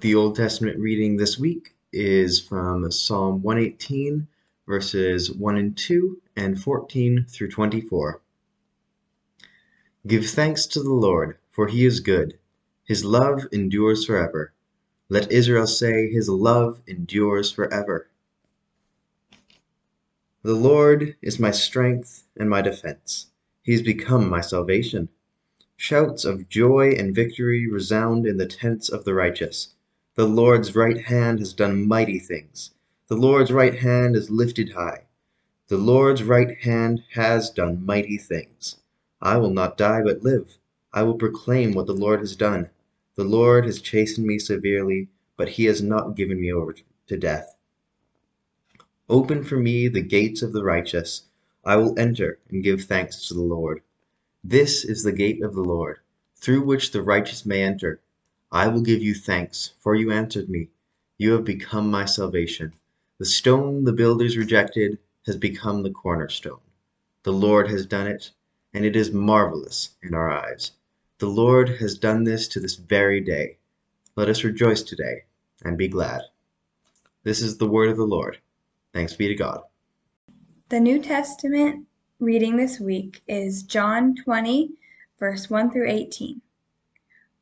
The Old Testament reading this week is from Psalm 118, verses 1 and 2, and 14 through 24. Give thanks to the Lord, for he is good. His love endures forever. Let Israel say, His love endures forever. The Lord is my strength and my defense. He has become my salvation. Shouts of joy and victory resound in the tents of the righteous. The Lord's right hand has done mighty things. The Lord's right hand is lifted high. The Lord's right hand has done mighty things. I will not die but live. I will proclaim what the Lord has done. The Lord has chastened me severely, but he has not given me over to death. Open for me the gates of the righteous. I will enter and give thanks to the Lord. This is the gate of the Lord, through which the righteous may enter. I will give you thanks, for you answered me. You have become my salvation. The stone the builders rejected has become the cornerstone. The Lord has done it, and it is marvelous in our eyes. The Lord has done this to this very day. Let us rejoice today and be glad. This is the word of the Lord. Thanks be to God. The New Testament reading this week is John 20, verse 1 through 18.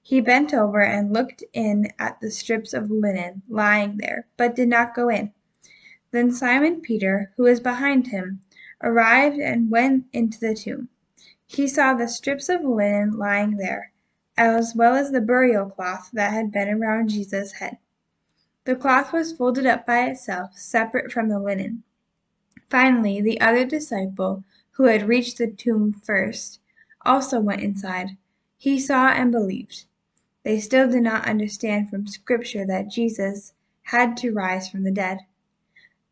He bent over and looked in at the strips of linen lying there, but did not go in. Then Simon Peter, who was behind him, arrived and went into the tomb. He saw the strips of linen lying there, as well as the burial cloth that had been around Jesus' head. The cloth was folded up by itself, separate from the linen. Finally, the other disciple, who had reached the tomb first, also went inside. He saw and believed. They still did not understand from Scripture that Jesus had to rise from the dead.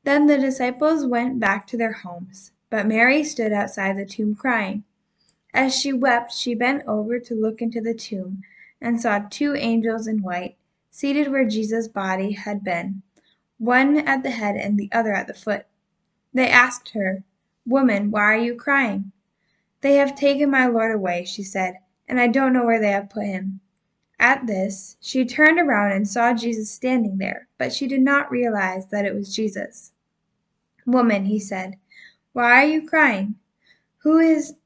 Then the disciples went back to their homes, but Mary stood outside the tomb crying. As she wept, she bent over to look into the tomb and saw two angels in white seated where Jesus' body had been, one at the head and the other at the foot. They asked her, Woman, why are you crying? They have taken my Lord away, she said, and I don't know where they have put him. At this, she turned around and saw Jesus standing there, but she did not realize that it was Jesus. Woman, he said, why are you crying? Who is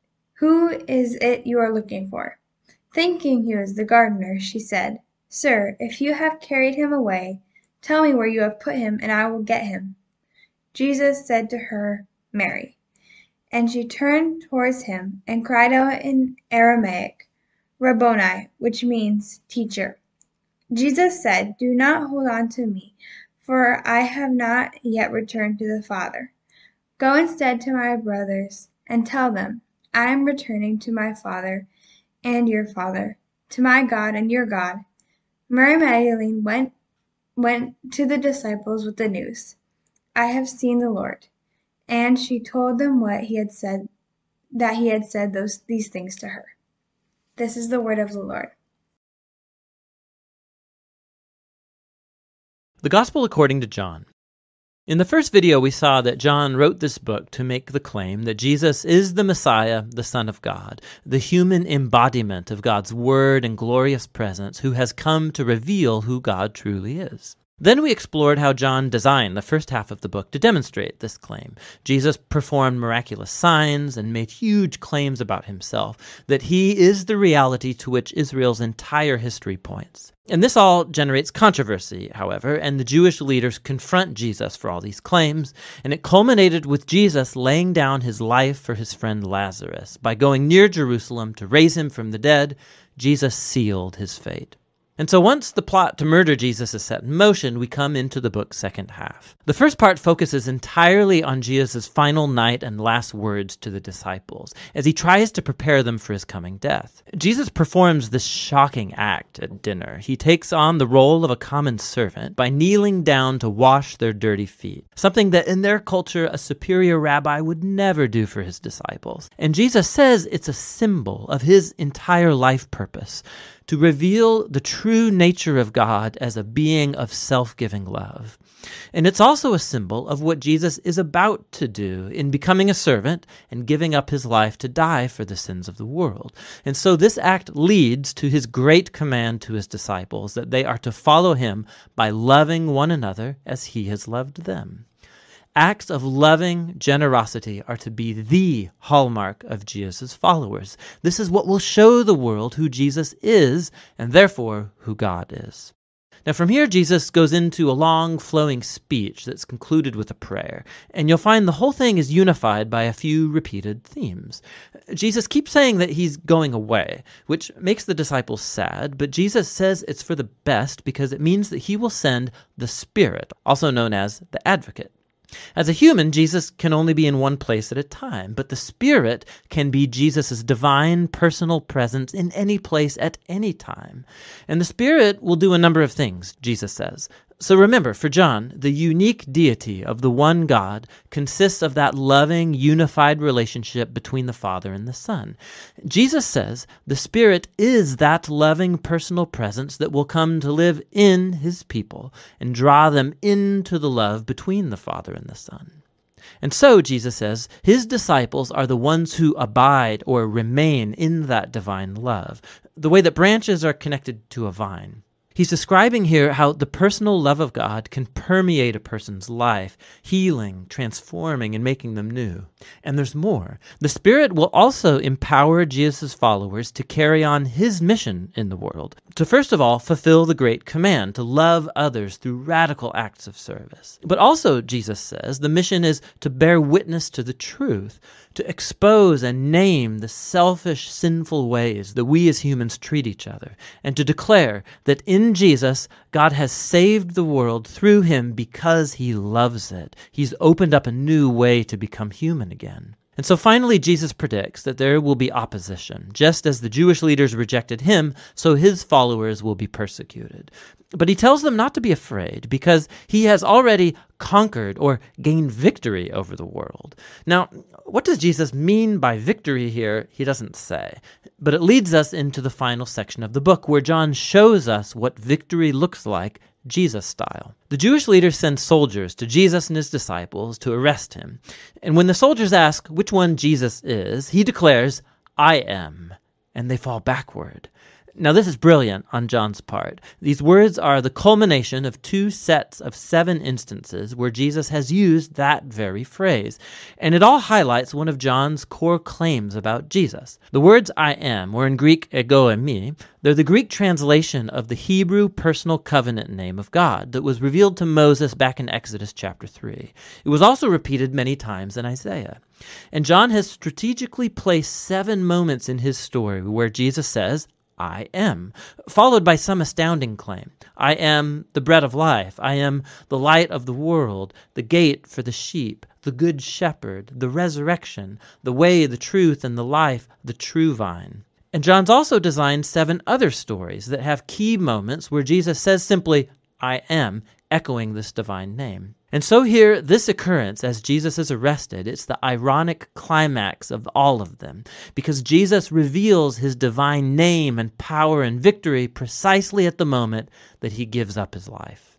who is it you are looking for? Thinking he was the gardener, she said, Sir, if you have carried him away, tell me where you have put him, and I will get him. Jesus said to her, Mary. And she turned towards him and cried out in Aramaic, Rabboni, which means teacher. Jesus said, Do not hold on to me, for I have not yet returned to the Father. Go instead to my brothers and tell them, I am returning to my Father and your Father, to my God and your God. Mary Magdalene went went to the disciples with the news, I have seen the Lord. And she told them what he had said that he had said those these things to her. This is the word of the Lord. The Gospel according to John. In the first video, we saw that John wrote this book to make the claim that Jesus is the Messiah, the Son of God, the human embodiment of God's Word and glorious presence, who has come to reveal who God truly is. Then we explored how John designed the first half of the book to demonstrate this claim. Jesus performed miraculous signs and made huge claims about himself, that he is the reality to which Israel's entire history points. And this all generates controversy, however, and the Jewish leaders confront Jesus for all these claims, and it culminated with Jesus laying down his life for his friend Lazarus. By going near Jerusalem to raise him from the dead, Jesus sealed his fate. And so once the plot to murder Jesus is set in motion, we come into the book's second half. The first part focuses entirely on Jesus' final night and last words to the disciples as he tries to prepare them for his coming death. Jesus performs this shocking act at dinner. He takes on the role of a common servant by kneeling down to wash their dirty feet, something that in their culture a superior rabbi would never do for his disciples. And Jesus says it's a symbol of his entire life purpose to reveal the true nature of God as a being of self giving love. And it's also a symbol of what Jesus is about to do in becoming a servant and giving up his life to die for the sins of the world. And so this act leads to his great command to his disciples that they are to follow him by loving one another as he has loved them. Acts of loving generosity are to be the hallmark of Jesus' followers. This is what will show the world who Jesus is and therefore who God is. Now, from here, Jesus goes into a long, flowing speech that's concluded with a prayer, and you'll find the whole thing is unified by a few repeated themes. Jesus keeps saying that he's going away, which makes the disciples sad, but Jesus says it's for the best because it means that he will send the Spirit, also known as the Advocate. As a human, Jesus can only be in one place at a time, but the Spirit can be Jesus' divine personal presence in any place at any time. And the Spirit will do a number of things, Jesus says. So remember, for John, the unique deity of the one God consists of that loving, unified relationship between the Father and the Son. Jesus says the Spirit is that loving personal presence that will come to live in his people and draw them into the love between the Father and the Son. And so, Jesus says, his disciples are the ones who abide or remain in that divine love, the way that branches are connected to a vine. He's describing here how the personal love of God can permeate a person's life, healing, transforming, and making them new. And there's more. The Spirit will also empower Jesus' followers to carry on his mission in the world. To first of all, fulfill the great command to love others through radical acts of service. But also, Jesus says, the mission is to bear witness to the truth to expose and name the selfish, sinful ways that we as humans treat each other, and to declare that in Jesus, God has saved the world through him because he loves it. He's opened up a new way to become human again. And so finally, Jesus predicts that there will be opposition. Just as the Jewish leaders rejected him, so his followers will be persecuted. But he tells them not to be afraid because he has already conquered or gained victory over the world. Now, what does Jesus mean by victory here? He doesn't say. But it leads us into the final section of the book where John shows us what victory looks like Jesus style. The Jewish leaders send soldiers to Jesus and his disciples to arrest him. And when the soldiers ask which one Jesus is, he declares, I am. And they fall backward. Now, this is brilliant on John's part. These words are the culmination of two sets of seven instances where Jesus has used that very phrase. And it all highlights one of John's core claims about Jesus. The words I am, or in Greek, ego eimi, they're the Greek translation of the Hebrew personal covenant name of God that was revealed to Moses back in Exodus chapter 3. It was also repeated many times in Isaiah. And John has strategically placed seven moments in his story where Jesus says, I am, followed by some astounding claim. I am the bread of life. I am the light of the world, the gate for the sheep, the good shepherd, the resurrection, the way, the truth, and the life, the true vine. And John's also designed seven other stories that have key moments where Jesus says simply, I am, echoing this divine name. And so here, this occurrence as Jesus is arrested, it's the ironic climax of all of them, because Jesus reveals his divine name and power and victory precisely at the moment that he gives up his life.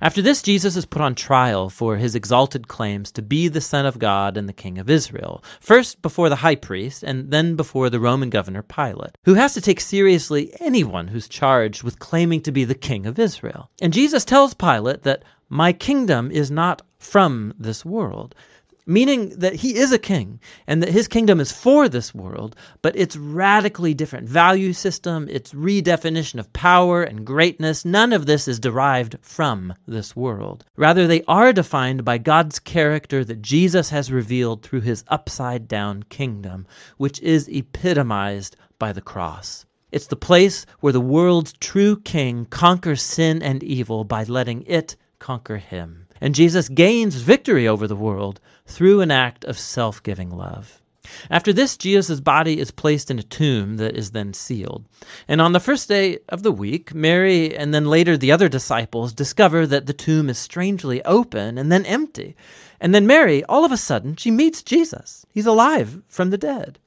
After this, Jesus is put on trial for his exalted claims to be the Son of God and the King of Israel, first before the high priest and then before the Roman governor Pilate, who has to take seriously anyone who's charged with claiming to be the King of Israel. And Jesus tells Pilate that my kingdom is not from this world meaning that he is a king and that his kingdom is for this world, but it's radically different value system, its redefinition of power and greatness. None of this is derived from this world. Rather, they are defined by God's character that Jesus has revealed through his upside down kingdom, which is epitomized by the cross. It's the place where the world's true king conquers sin and evil by letting it conquer him. And Jesus gains victory over the world through an act of self giving love. After this, Jesus' body is placed in a tomb that is then sealed. And on the first day of the week, Mary and then later the other disciples discover that the tomb is strangely open and then empty. And then Mary, all of a sudden, she meets Jesus. He's alive from the dead.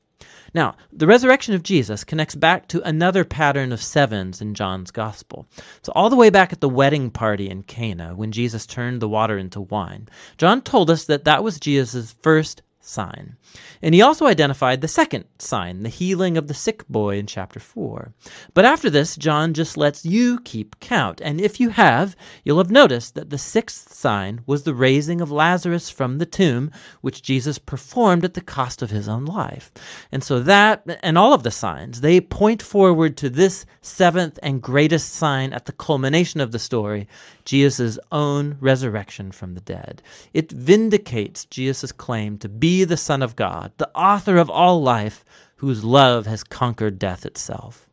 Now, the resurrection of Jesus connects back to another pattern of sevens in John's gospel. So, all the way back at the wedding party in Cana, when Jesus turned the water into wine, John told us that that was Jesus' first sign. And he also identified the second sign, the healing of the sick boy in chapter 4. But after this, John just lets you keep count. And if you have, you'll have noticed that the sixth sign was the raising of Lazarus from the tomb, which Jesus performed at the cost of his own life. And so that, and all of the signs, they point forward to this seventh and greatest sign at the culmination of the story, Jesus' own resurrection from the dead. It vindicates Jesus' claim to be the Son of God, the author of all life, whose love has conquered death itself.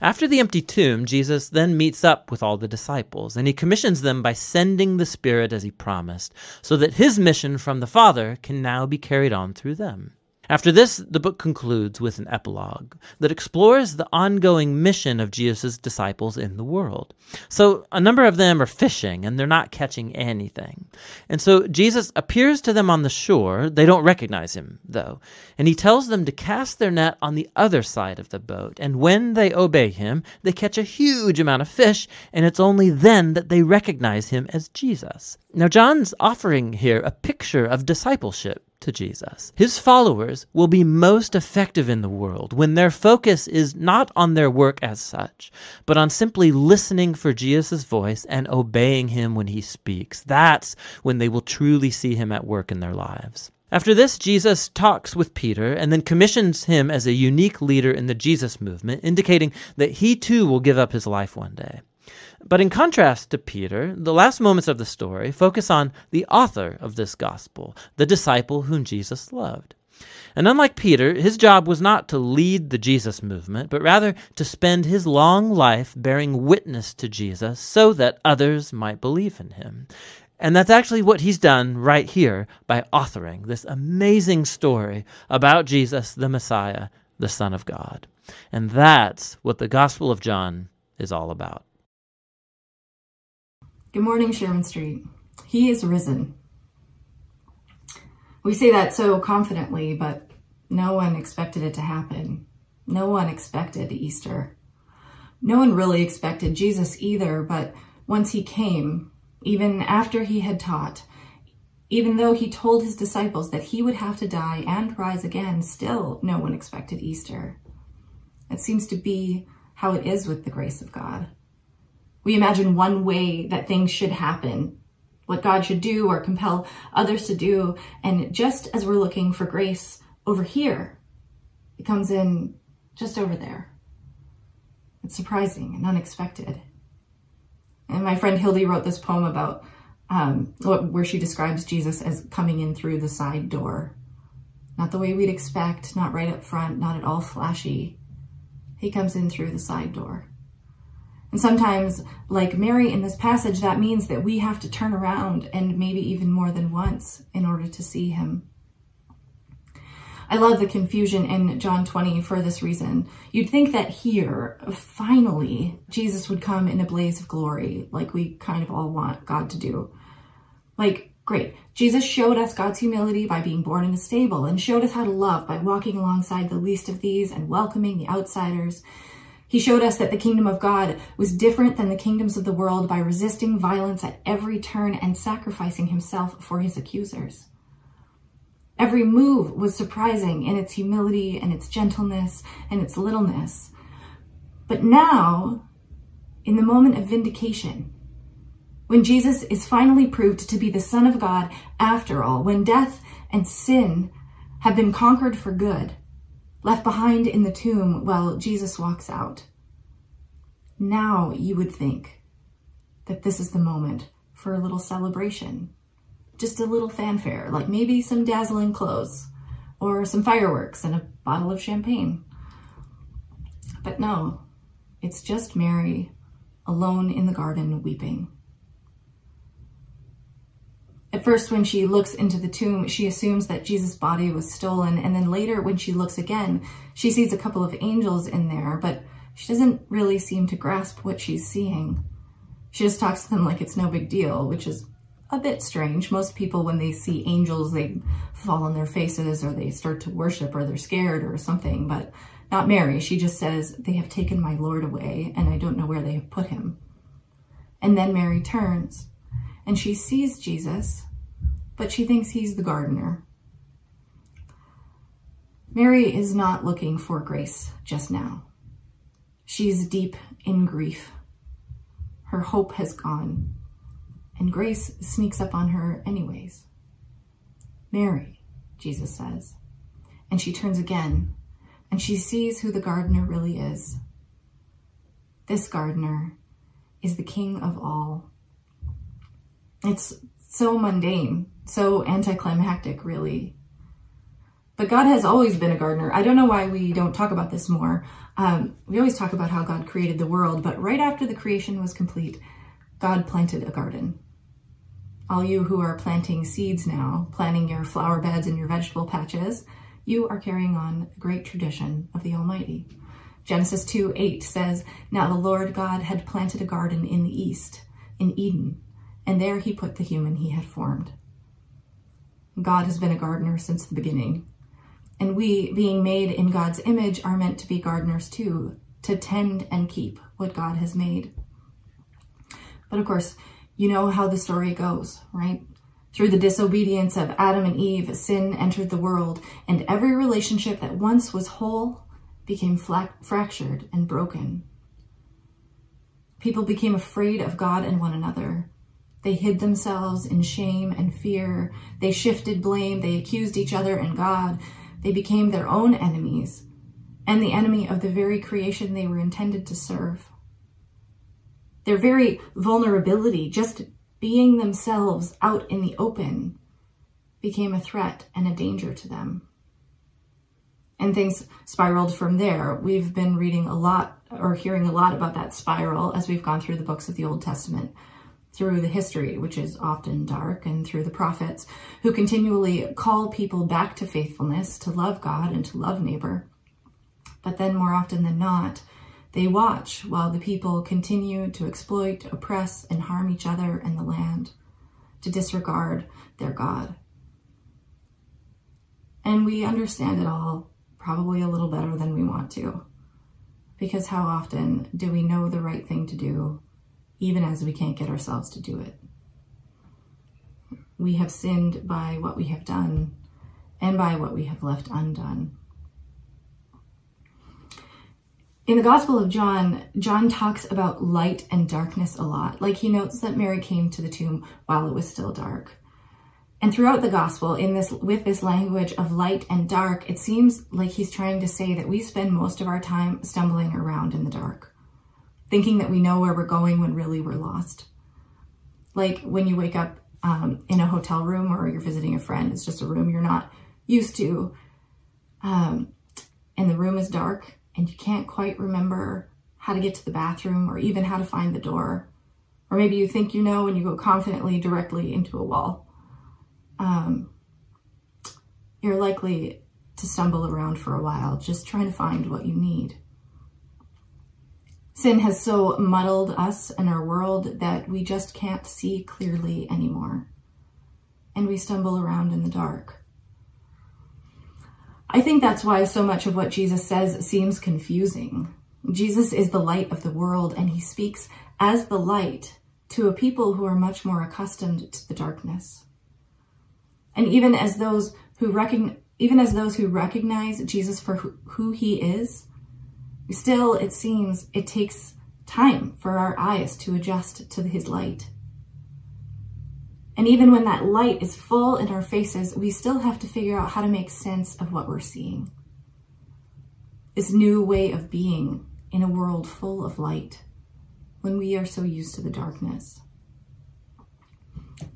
After the empty tomb, Jesus then meets up with all the disciples, and he commissions them by sending the Spirit as he promised, so that his mission from the Father can now be carried on through them. After this, the book concludes with an epilogue that explores the ongoing mission of Jesus' disciples in the world. So, a number of them are fishing and they're not catching anything. And so, Jesus appears to them on the shore. They don't recognize him, though. And he tells them to cast their net on the other side of the boat. And when they obey him, they catch a huge amount of fish, and it's only then that they recognize him as Jesus. Now, John's offering here a picture of discipleship to Jesus. His followers will be most effective in the world when their focus is not on their work as such, but on simply listening for Jesus' voice and obeying him when he speaks. That's when they will truly see him at work in their lives. After this, Jesus talks with Peter and then commissions him as a unique leader in the Jesus movement, indicating that he too will give up his life one day. But in contrast to Peter, the last moments of the story focus on the author of this gospel, the disciple whom Jesus loved. And unlike Peter, his job was not to lead the Jesus movement, but rather to spend his long life bearing witness to Jesus so that others might believe in him. And that's actually what he's done right here by authoring this amazing story about Jesus, the Messiah, the Son of God. And that's what the Gospel of John is all about. Good morning, Sherman Street. He is risen. We say that so confidently, but no one expected it to happen. No one expected Easter. No one really expected Jesus either, but once he came, even after he had taught, even though he told his disciples that he would have to die and rise again, still no one expected Easter. It seems to be how it is with the grace of God. We imagine one way that things should happen, what God should do or compel others to do. And just as we're looking for grace over here, it comes in just over there. It's surprising and unexpected. And my friend Hildy wrote this poem about um, where she describes Jesus as coming in through the side door. Not the way we'd expect, not right up front, not at all flashy. He comes in through the side door. And sometimes, like Mary in this passage, that means that we have to turn around and maybe even more than once in order to see him. I love the confusion in John 20 for this reason. You'd think that here, finally, Jesus would come in a blaze of glory, like we kind of all want God to do. Like, great. Jesus showed us God's humility by being born in a stable and showed us how to love by walking alongside the least of these and welcoming the outsiders. He showed us that the kingdom of God was different than the kingdoms of the world by resisting violence at every turn and sacrificing himself for his accusers. Every move was surprising in its humility and its gentleness and its littleness. But now, in the moment of vindication, when Jesus is finally proved to be the Son of God after all, when death and sin have been conquered for good, left behind in the tomb while Jesus walks out. Now you would think that this is the moment for a little celebration, just a little fanfare, like maybe some dazzling clothes or some fireworks and a bottle of champagne. But no, It's just Mary, alone in the garden, weeping. At first, when she looks into the tomb, she assumes that Jesus' body was stolen. And then later, when she looks again, she sees a couple of angels in there, but she doesn't really seem to grasp what she's seeing. She just talks to them like it's no big deal, which is a bit strange. Most people, when they see angels, they fall on their faces or they start to worship or they're scared or something, but not Mary. She just says, they have taken my Lord away and I don't know where they have put him. And then Mary turns and she sees Jesus, but she thinks he's the gardener. Mary is not looking for grace just now. She's deep in grief. Her hope has gone, and grace sneaks up on her anyways. Mary, Jesus says, and she turns again, and she sees who the gardener really is. This gardener is the king of all. It's so mundane, so anticlimactic, really. But God has always been a gardener. I don't know why we don't talk about this more. Um, we always talk about how God created the world, but right after the creation was complete, God planted a garden. All you who are planting seeds now, planting your flower beds and your vegetable patches, you are carrying on the great tradition of the Almighty. Genesis 2 8 says, Now the Lord God had planted a garden in the east, in Eden, and there he put the human he had formed. God has been a gardener since the beginning. And we, being made in God's image, are meant to be gardeners too, to tend and keep what God has made. But of course, you know how the story goes, right? Through the disobedience of Adam and Eve, sin entered the world, and every relationship that once was whole became fractured and broken. People became afraid of God and one another. They hid themselves in shame and fear. They shifted blame. They accused each other and God. They became their own enemies and the enemy of the very creation they were intended to serve. Their very vulnerability, just being themselves out in the open, became a threat and a danger to them. And things spiraled from there. We've been reading a lot or hearing a lot about that spiral as we've gone through the books of the Old Testament through the history, which is often dark, and through the prophets, who continually call people back to faithfulness, to love God and to love neighbor. But then, more often than not, they watch while the people continue to exploit, oppress, and harm each other and the land, to disregard their God. And we understand it all probably a little better than we want to. Because how often do we know the right thing to do even as we can't get ourselves to do it. We have sinned by what we have done and by what we have left undone. In the Gospel of John, John talks about light and darkness a lot. Like he notes that Mary came to the tomb while it was still dark. And throughout the gospel, in this with this language of light and dark, it seems like he's trying to say that we spend most of our time stumbling around in the dark thinking that we know where we're going when really we're lost. Like when you wake up um, in a hotel room or you're visiting a friend, it's just a room you're not used to. Um, and the room is dark and you can't quite remember how to get to the bathroom or even how to find the door. Or maybe you think you know and you go confidently directly into a wall. Um, you're likely to stumble around for a while just trying to find what you need. Sin has so muddled us and our world that we just can't see clearly anymore. And we stumble around in the dark. I think that's why so much of what Jesus says seems confusing. Jesus is the light of the world and he speaks as the light to a people who are much more accustomed to the darkness. And even as those who recognize, even as those who recognize Jesus for who, who he is, Still, it seems it takes time for our eyes to adjust to his light. And even when that light is full in our faces, we still have to figure out how to make sense of what we're seeing. This new way of being in a world full of light when we are so used to the darkness.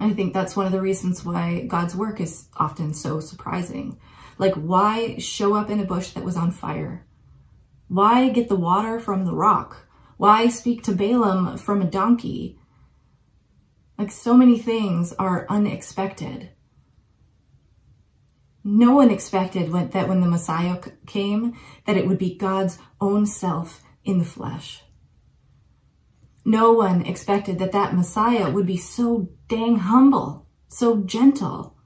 I think that's one of the reasons why God's work is often so surprising. Like, why show up in a bush that was on fire? Why get the water from the rock Why speak to Balaam from a donkey? Like so many things are unexpected. No one expected when, that when the Messiah came, that it would be God's own self in the flesh. No one expected that that Messiah would be so dang humble, so gentle.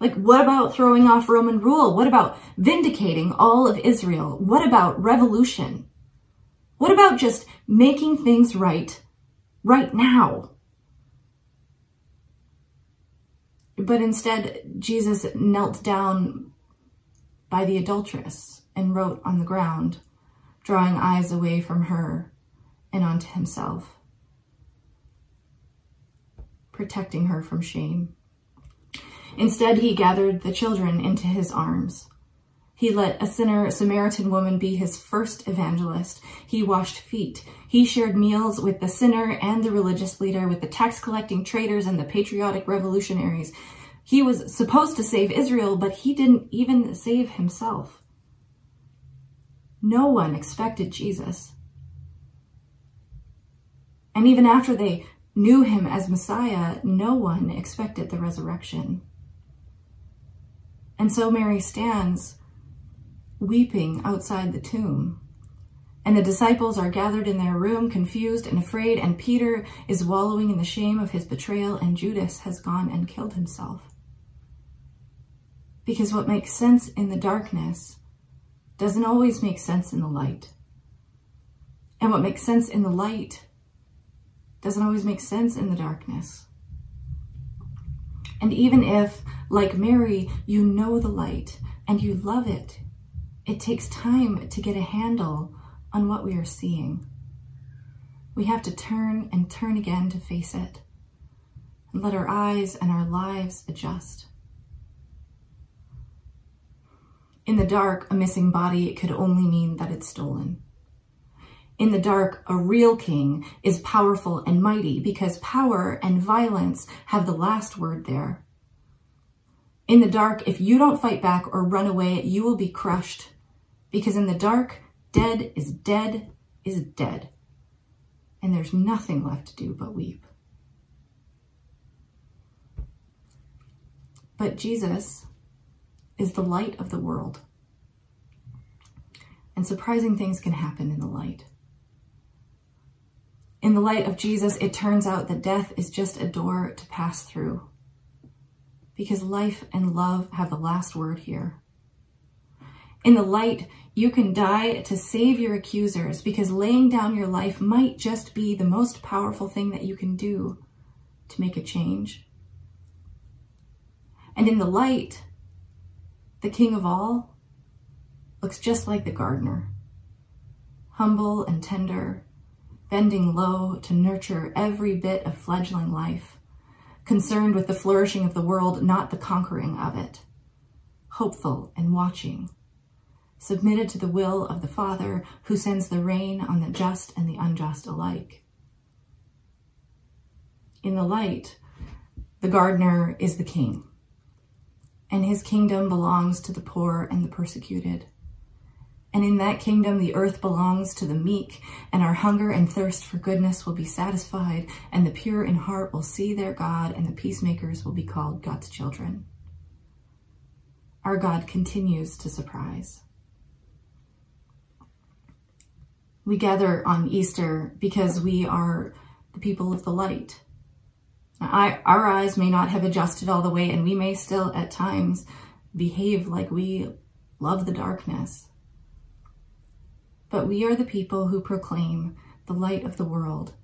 Like, what about throwing off Roman rule? What about vindicating all of Israel? What about revolution? What about just making things right, right now? But instead, Jesus knelt down by the adulteress and wrote on the ground, drawing eyes away from her and onto himself, protecting her from shame. Instead, he gathered the children into his arms. He let a sinner Samaritan woman be his first evangelist. He washed feet. He shared meals with the sinner and the religious leader, with the tax collecting traitors and the patriotic revolutionaries. He was supposed to save Israel, but he didn't even save himself. No one expected Jesus. And even after they knew him as Messiah, no one expected the resurrection. And so Mary stands weeping outside the tomb. And the disciples are gathered in their room, confused and afraid, and Peter is wallowing in the shame of his betrayal, and Judas has gone and killed himself. Because what makes sense in the darkness doesn't always make sense in the light. And what makes sense in the light doesn't always make sense in the darkness. And even if, like Mary, you know the light and you love it, it takes time to get a handle on what we are seeing. We have to turn and turn again to face it and let our eyes and our lives adjust. In the dark, a missing body could only mean that it's stolen. In the dark, a real king is powerful and mighty because power and violence have the last word there. In the dark, if you don't fight back or run away, you will be crushed because in the dark, dead is dead is dead. And there's nothing left to do but weep. But Jesus is the light of the world. And surprising things can happen in the light. In the light of Jesus, it turns out that death is just a door to pass through. Because life and love have the last word here. In the light, you can die to save your accusers because laying down your life might just be the most powerful thing that you can do to make a change. And in the light, the king of all looks just like the gardener, humble and tender, bending low to nurture every bit of fledgling life, concerned with the flourishing of the world, not the conquering of it, hopeful and watching submitted to the will of the Father who sends the rain on the just and the unjust alike. In the light, the gardener is the king, and his kingdom belongs to the poor and the persecuted. And in that kingdom, the earth belongs to the meek, and our hunger and thirst for goodness will be satisfied, and the pure in heart will see their God, and the peacemakers will be called God's children. Our God continues to surprise. We gather on Easter because we are the people of the light. I, our eyes may not have adjusted all the way, and we may still at times behave like we love the darkness. But we are the people who proclaim the light of the world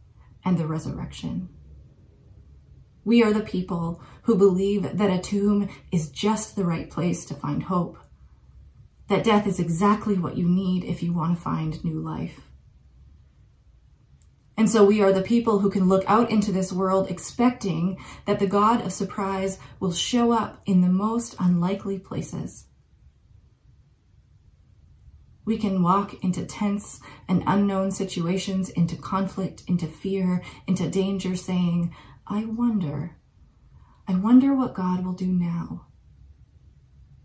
and the resurrection. We are the people who believe that a tomb is just the right place to find hope, that death is exactly what you need if you want to find new life. And so we are the people who can look out into this world expecting that the God of surprise will show up in the most unlikely places. We can walk into tense and unknown situations, into conflict, into fear, into danger, saying, I wonder, I wonder what God will do now.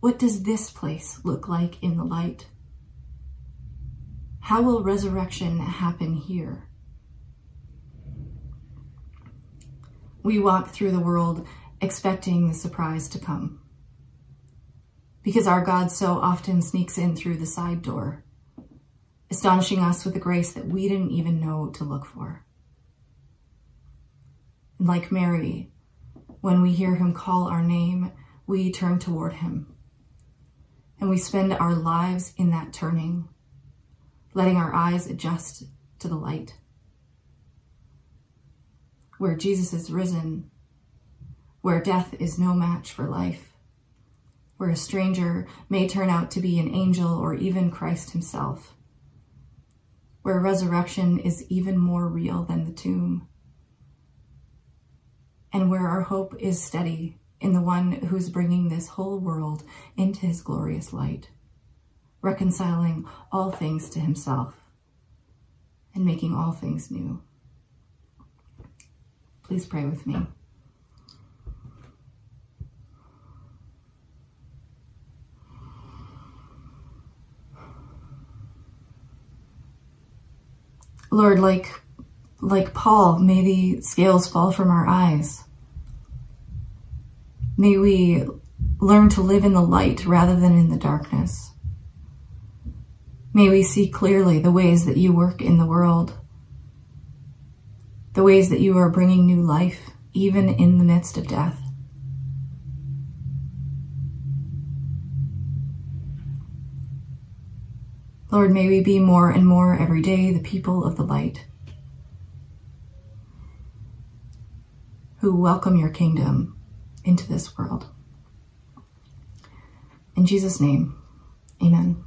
What does this place look like in the light? How will resurrection happen here? We walk through the world expecting the surprise to come. Because our God so often sneaks in through the side door, astonishing us with a grace that we didn't even know to look for. And like Mary, when we hear him call our name, we turn toward him. And we spend our lives in that turning, letting our eyes adjust to the light where Jesus is risen, where death is no match for life, where a stranger may turn out to be an angel or even Christ himself, where resurrection is even more real than the tomb, and where our hope is steady in the one who's bringing this whole world into his glorious light, reconciling all things to himself and making all things new. Please pray with me. Lord, like, like Paul, may the scales fall from our eyes. May we learn to live in the light rather than in the darkness. May we see clearly the ways that you work in the world the ways that you are bringing new life, even in the midst of death. Lord, may we be more and more every day the people of the light who welcome your kingdom into this world. In Jesus' name, amen.